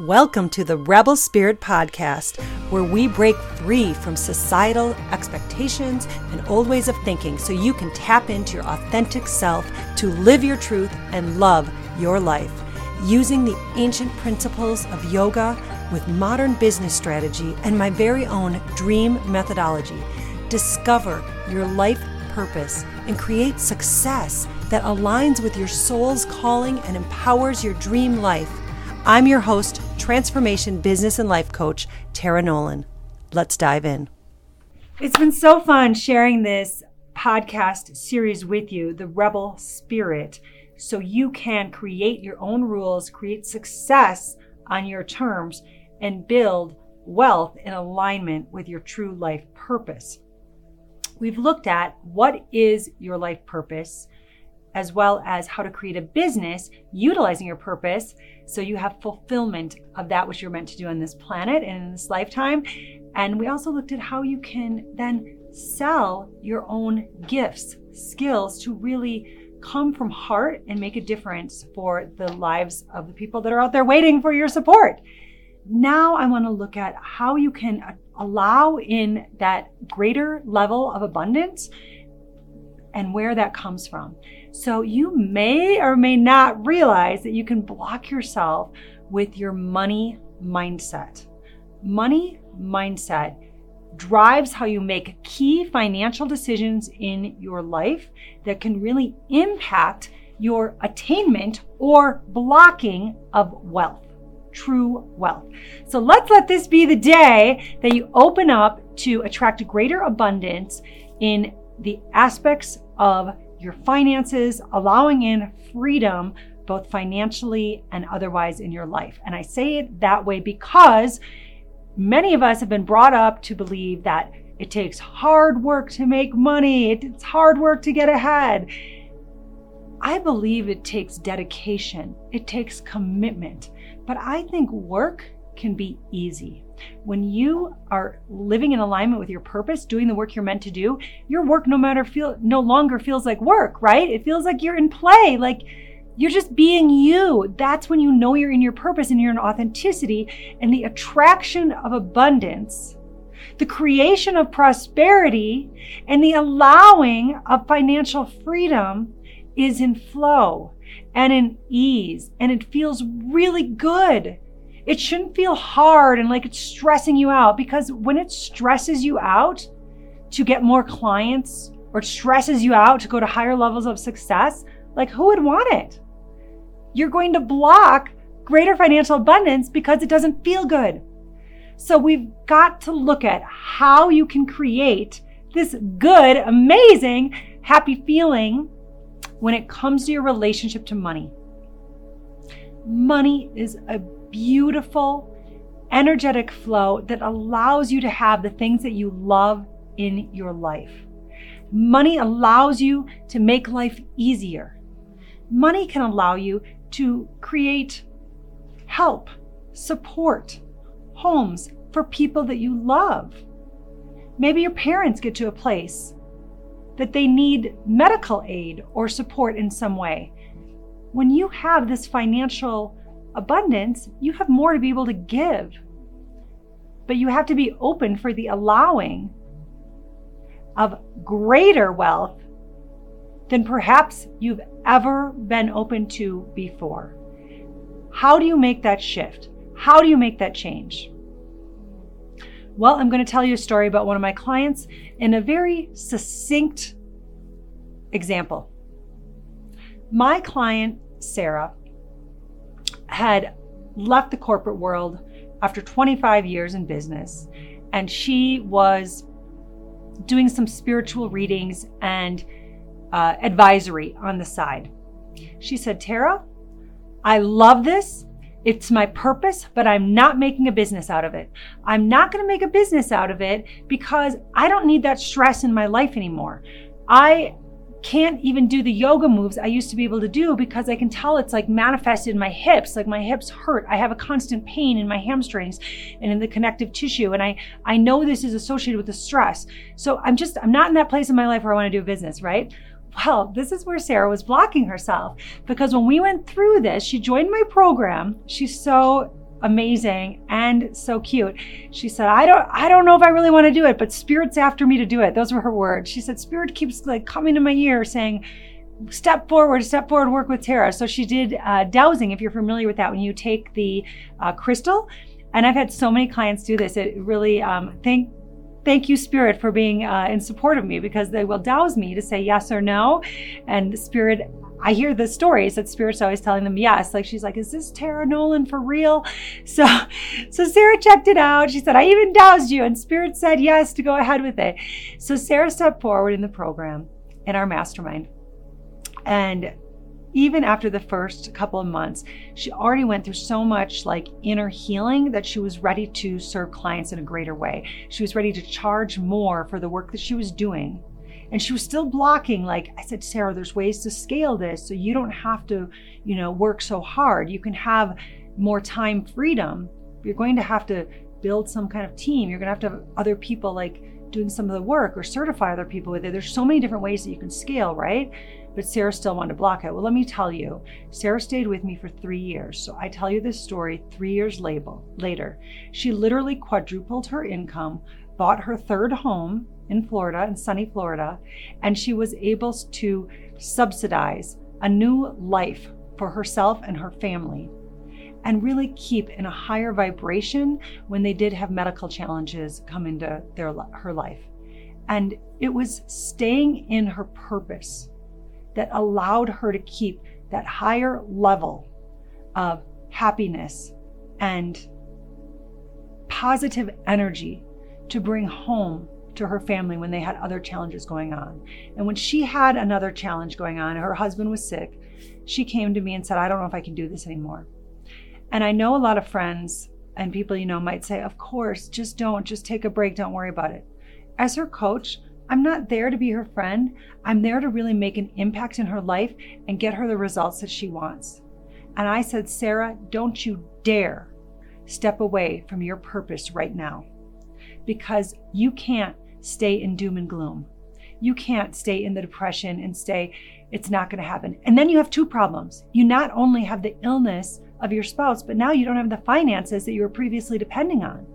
Welcome to the Rebel Spirit Podcast, where we break free from societal expectations and old ways of thinking so you can tap into your authentic self to live your truth and love your life. Using the ancient principles of yoga with modern business strategy and my very own dream methodology, discover your life purpose and create success that aligns with your soul's calling and empowers your dream life. I'm your host, transformation business and life coach, Tara Nolan. Let's dive in. It's been so fun sharing this podcast series with you, The Rebel Spirit, so you can create your own rules, create success on your terms, and build wealth in alignment with your true life purpose. We've looked at what is your life purpose as well as how to create a business utilizing your purpose so you have fulfillment of that which you're meant to do on this planet and in this lifetime. And we also looked at how you can then sell your own gifts, skills to really come from heart and make a difference for the lives of the people that are out there waiting for your support. Now I want to look at how you can allow in that greater level of abundance and where that comes from. So you may or may not realize that you can block yourself with your money mindset. Money mindset drives how you make key financial decisions in your life that can really impact your attainment or blocking of wealth, true wealth. So let's let this be the day that you open up to attract greater abundance in the aspects of your finances, allowing in freedom, both financially and otherwise in your life. And I say it that way because many of us have been brought up to believe that it takes hard work to make money, it's hard work to get ahead. I believe it takes dedication, it takes commitment, but I think work can be easy. When you are living in alignment with your purpose, doing the work you're meant to do, your work no matter feel no longer feels like work, right? It feels like you're in play, like you're just being you. That's when you know you're in your purpose and you're in authenticity and the attraction of abundance, the creation of prosperity, and the allowing of financial freedom is in flow and in ease and it feels really good it shouldn't feel hard and like it's stressing you out because when it stresses you out to get more clients or stresses you out to go to higher levels of success, like who would want it? You're going to block greater financial abundance because it doesn't feel good. So we've got to look at how you can create this good, amazing, happy feeling when it comes to your relationship to money. Money is a beautiful, energetic flow that allows you to have the things that you love in your life. Money allows you to make life easier. Money can allow you to create help, support, homes for people that you love. Maybe your parents get to a place that they need medical aid or support in some way. When you have this financial abundance, you have more to be able to give. But you have to be open for the allowing of greater wealth than perhaps you've ever been open to before. How do you make that shift? How do you make that change? Well, I'm going to tell you a story about one of my clients in a very succinct example. My client, Sarah, had left the corporate world after 25 years in business, and she was doing some spiritual readings and uh, advisory on the side. She said, Tara, I love this. It's my purpose, but I'm not making a business out of it. I'm not going to make a business out of it because I don't need that stress in my life anymore. I can't even do the yoga moves I used to be able to do because I can tell it's like manifested in my hips, like my hips hurt. I have a constant pain in my hamstrings and in the connective tissue. And I, I know this is associated with the stress. So I'm just, I'm not in that place in my life where I want to do business, right? Well, this is where Sarah was blocking herself because when we went through this, she joined my program. She's so amazing and so cute. She said, "I don't I don't know if I really want to do it, but spirit's after me to do it." Those were her words. She said, "Spirit keeps like coming to my ear saying, step forward, step forward, work with Tara." So she did uh, dowsing. If you're familiar with that, when you take the uh, crystal, and I've had so many clients do this. It really um, thank thank you spirit for being uh, in support of me because they will dowse me to say yes or no and spirit I hear the stories that Spirit's always telling them yes. Like she's like, "Is this Tara Nolan for real?" So, so Sarah checked it out. She said, "I even dowsed you," and Spirit said yes to go ahead with it. So Sarah stepped forward in the program in our mastermind, and even after the first couple of months, she already went through so much like inner healing that she was ready to serve clients in a greater way. She was ready to charge more for the work that she was doing and she was still blocking like i said sarah there's ways to scale this so you don't have to you know work so hard. You can have more time freedom. You're going to have to build some kind of team. You're going to have to have other people like doing some of the work or certify other people with it. There's so many different ways that you can scale right? But sarah still wanted to block it. Well let me tell you sarah stayed with me for three years. So i tell you this story three years label, later. She literally quadrupled her income bought her third home in Florida, in sunny Florida, and she was able to subsidize a new life for herself and her family and really keep in a higher vibration when they did have medical challenges come into their her life. And it was staying in her purpose that allowed her to keep that higher level of happiness and positive energy to bring home to her family when they had other challenges going on. And when she had another challenge going on, her husband was sick, she came to me and said, I don't know if I can do this anymore. And I know a lot of friends and people you know might say, Of course, just don't, just take a break, don't worry about it. As her coach, I'm not there to be her friend. I'm there to really make an impact in her life and get her the results that she wants. And I said, Sarah, don't you dare step away from your purpose right now because you can't stay in doom and gloom. You can't stay in the depression and stay, it's not going to happen. And then you have two problems. You not only have the illness of your spouse, but now you don't have the finances that you were previously depending on.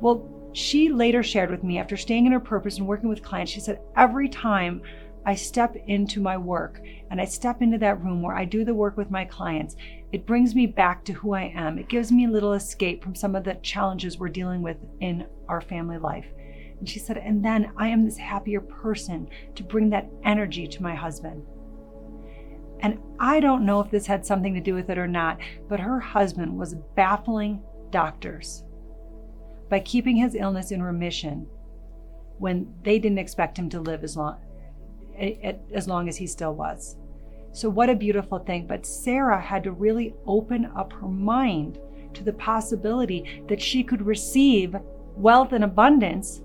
Well, she later shared with me after staying in her purpose and working with clients, she said, every time I step into my work and I step into that room where I do the work with my clients, it brings me back to who I am. It gives me a little escape from some of the challenges we're dealing with in our family life. And she said, and then I am this happier person to bring that energy to my husband. And I don't know if this had something to do with it or not, but her husband was baffling doctors by keeping his illness in remission when they didn't expect him to live as long as long as he still was. So what a beautiful thing, but Sarah had to really open up her mind to the possibility that she could receive wealth and abundance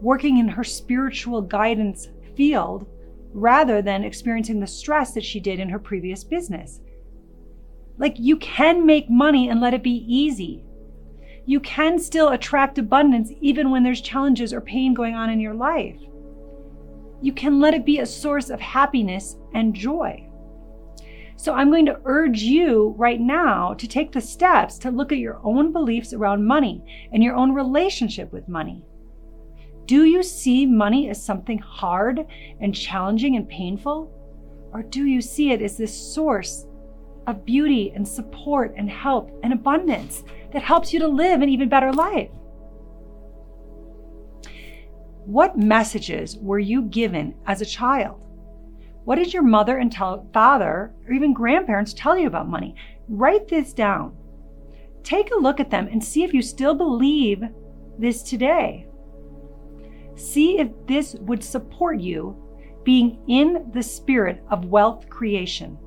working in her spiritual guidance field rather than experiencing the stress that she did in her previous business. Like, you can make money and let it be easy. You can still attract abundance even when there's challenges or pain going on in your life. You can let it be a source of happiness and joy. So, I'm going to urge you right now to take the steps to look at your own beliefs around money and your own relationship with money. Do you see money as something hard and challenging and painful? Or do you see it as this source of beauty and support and help and abundance that helps you to live an even better life? What messages were you given as a child? What did your mother and tell, father or even grandparents tell you about money? Write this down. Take a look at them and see if you still believe this today. See if this would support you being in the spirit of wealth creation.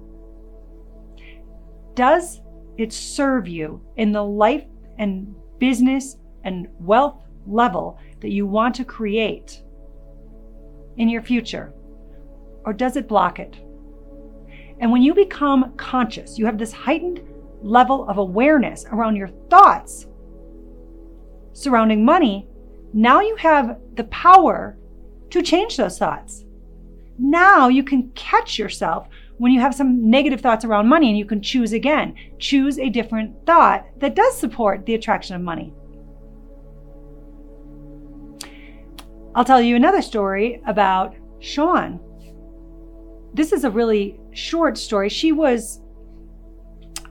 Does it serve you in the life and business and wealth level that you want to create in your future? Or does it block it? And when you become conscious, you have this heightened level of awareness around your thoughts surrounding money, now you have the power to change those thoughts. Now you can catch yourself when you have some negative thoughts around money and you can choose again. Choose a different thought that does support the attraction of money. I'll tell you another story about Sean. This is a really short story. She was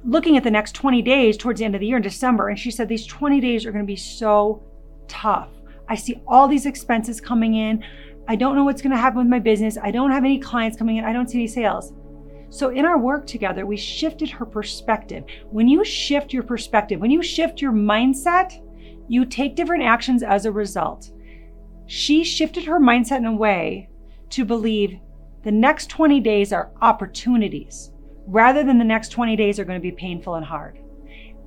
looking at the next 20 days towards the end of the year in December, and she said these 20 days are going to be so tough. I see all these expenses coming in. I don't know what's going to happen with my business. I don't have any clients coming in. I don't see any sales. So, in our work together, we shifted her perspective. When you shift your perspective, when you shift your mindset, you take different actions as a result. She shifted her mindset in a way to believe the next 20 days are opportunities rather than the next 20 days are going to be painful and hard.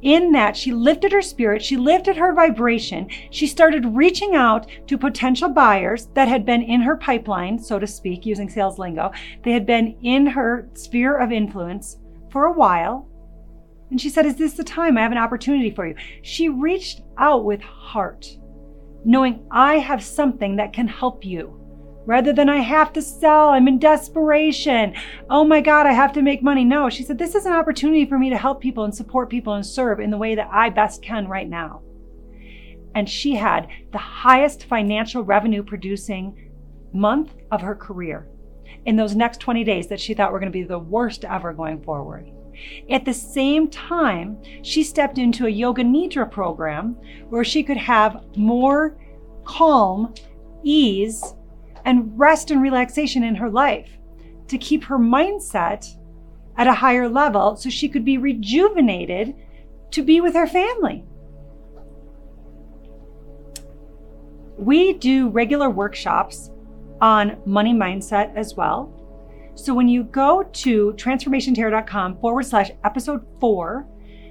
In that, she lifted her spirit, she lifted her vibration, she started reaching out to potential buyers that had been in her pipeline, so to speak, using sales lingo. They had been in her sphere of influence for a while. And she said, Is this the time? I have an opportunity for you. She reached out with heart knowing I have something that can help you. Rather than I have to sell, I'm in desperation. Oh my God, I have to make money. No, she said, this is an opportunity for me to help people and support people and serve in the way that I best can right now. And she had the highest financial revenue producing month of her career in those next 20 days that she thought were going to be the worst ever going forward. At the same time, she stepped into a yoga nidra program where she could have more calm, ease, and rest and relaxation in her life to keep her mindset at a higher level so she could be rejuvenated to be with her family. We do regular workshops on money mindset as well. So when you go to transformationtara.com forward slash episode four,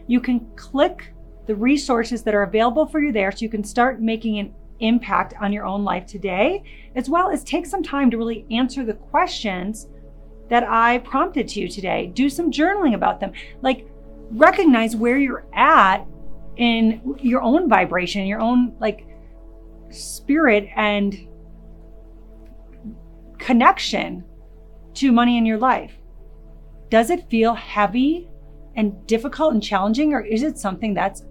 you can click the resources that are available for you there so you can start making an impact on your own life today, as well as take some time to really answer the questions that I prompted to you today. Do some journaling about them. Like recognize where you're at in your own vibration, your own like spirit and connection to money in your life? Does it feel heavy and difficult and challenging, or is it something that's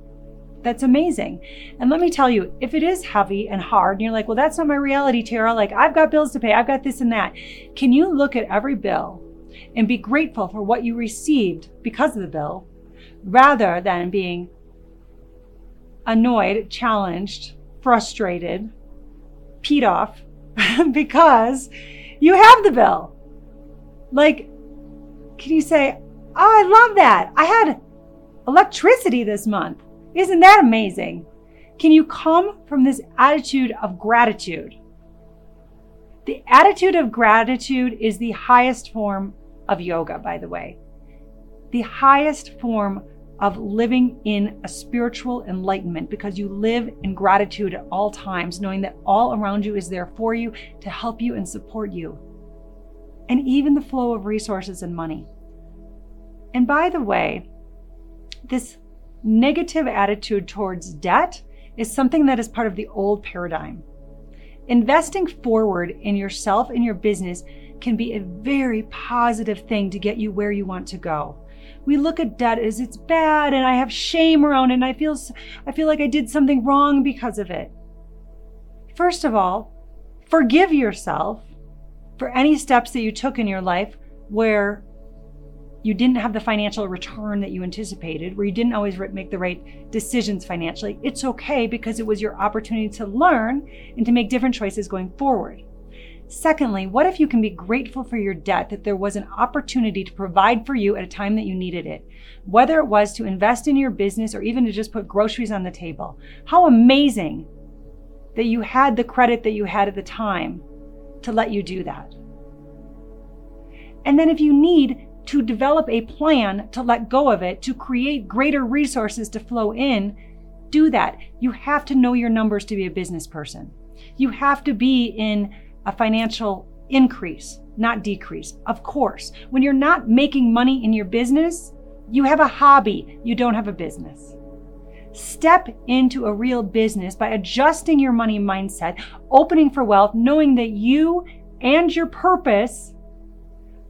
that's amazing. And let me tell you, if it is heavy and hard, and you're like, well, that's not my reality, Tara. Like, I've got bills to pay, I've got this and that. Can you look at every bill and be grateful for what you received because of the bill rather than being annoyed, challenged, frustrated, peed off because you have the bill? Like, can you say, Oh, I love that. I had electricity this month. Isn't that amazing? Can you come from this attitude of gratitude? The attitude of gratitude is the highest form of yoga, by the way. The highest form of living in a spiritual enlightenment because you live in gratitude at all times, knowing that all around you is there for you to help you and support you and even the flow of resources and money. And by the way, this negative attitude towards debt is something that is part of the old paradigm. Investing forward in yourself and your business can be a very positive thing to get you where you want to go. We look at debt as it's bad and I have shame around it and I feel I feel like I did something wrong because of it. First of all, forgive yourself for any steps that you took in your life where you didn't have the financial return that you anticipated, where you didn't always make the right decisions financially, it's okay because it was your opportunity to learn and to make different choices going forward. Secondly, what if you can be grateful for your debt that there was an opportunity to provide for you at a time that you needed it? Whether it was to invest in your business or even to just put groceries on the table. How amazing that you had the credit that you had at the time to let you do that. And then if you need to develop a plan to let go of it, to create greater resources to flow in, do that. You have to know your numbers to be a business person. You have to be in a financial increase, not decrease. Of course, when you're not making money in your business, you have a hobby, you don't have a business. Step into a real business by adjusting your money mindset, opening for wealth, knowing that you and your purpose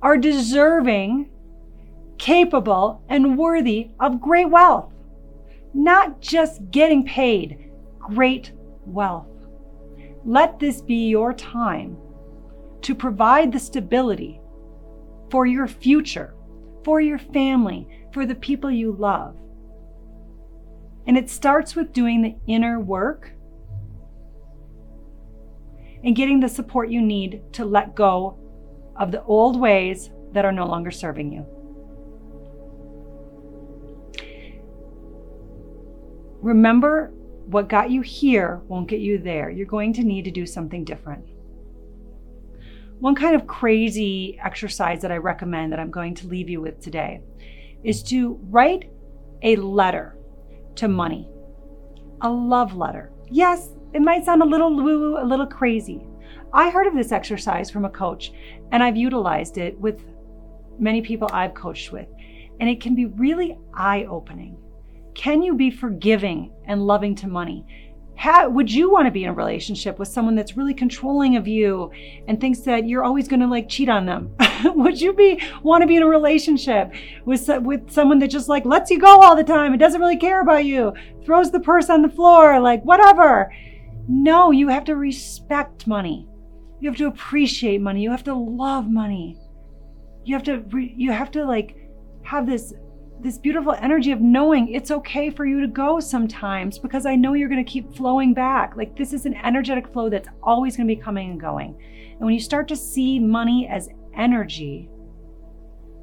are deserving, capable, and worthy of great wealth. Not just getting paid, great wealth. Let this be your time to provide the stability for your future, for your family, for the people you love. And it starts with doing the inner work and getting the support you need to let go of the old ways that are no longer serving you. Remember, what got you here won't get you there. You're going to need to do something different. One kind of crazy exercise that I recommend that I'm going to leave you with today is to write a letter to money, a love letter. Yes, it might sound a little woo woo, a little crazy. I heard of this exercise from a coach and I've utilized it with many people I've coached with, and it can be really eye opening. Can you be forgiving and loving to money? How, would you want to be in a relationship with someone that's really controlling of you and thinks that you're always going to like cheat on them? would you be want to be in a relationship with with someone that just like lets you go all the time and doesn't really care about you, throws the purse on the floor, like whatever? No, you have to respect money. You have to appreciate money. You have to love money. You have to you have to like have this this beautiful energy of knowing it's okay for you to go sometimes because I know you're going to keep flowing back. Like this is an energetic flow that's always going to be coming and going. And when you start to see money as energy,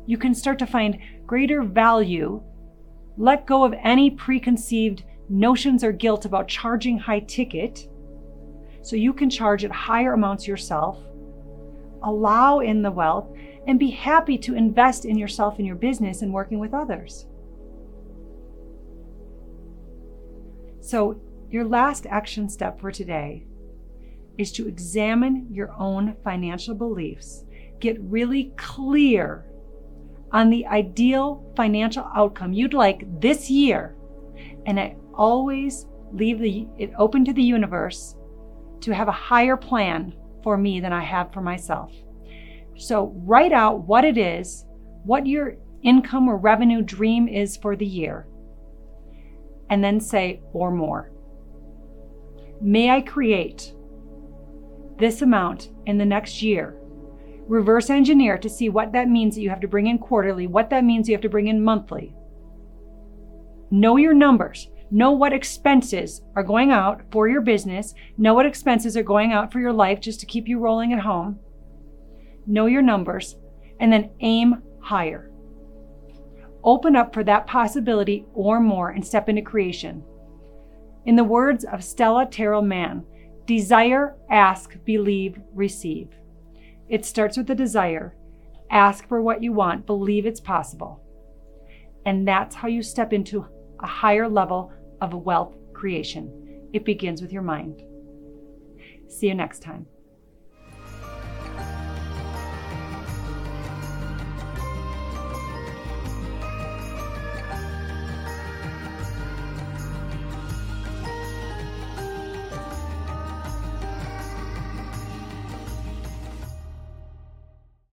you can start to find greater value, let go of any preconceived notions or guilt about charging high ticket so you can charge at higher amounts yourself, allow in the wealth, and be happy to invest in yourself and your business and working with others. So, your last action step for today is to examine your own financial beliefs. Get really clear on the ideal financial outcome you'd like this year. And I always leave the, it open to the universe to have a higher plan for me than I have for myself. So write out what it is, what your income or revenue dream is for the year, and then say, or more. May I create this amount in the next year? Reverse engineer to see what that means that you have to bring in quarterly, what that means you have to bring in monthly. Know your numbers. Know what expenses are going out for your business. Know what expenses are going out for your life just to keep you rolling at home know your numbers, and then aim higher. Open up for that possibility or more and step into creation. In the words of Stella Terrill Mann, desire, ask, believe, receive. It starts with the desire. Ask for what you want, believe it's possible. And that's how you step into a higher level of wealth creation. It begins with your mind. See you next time.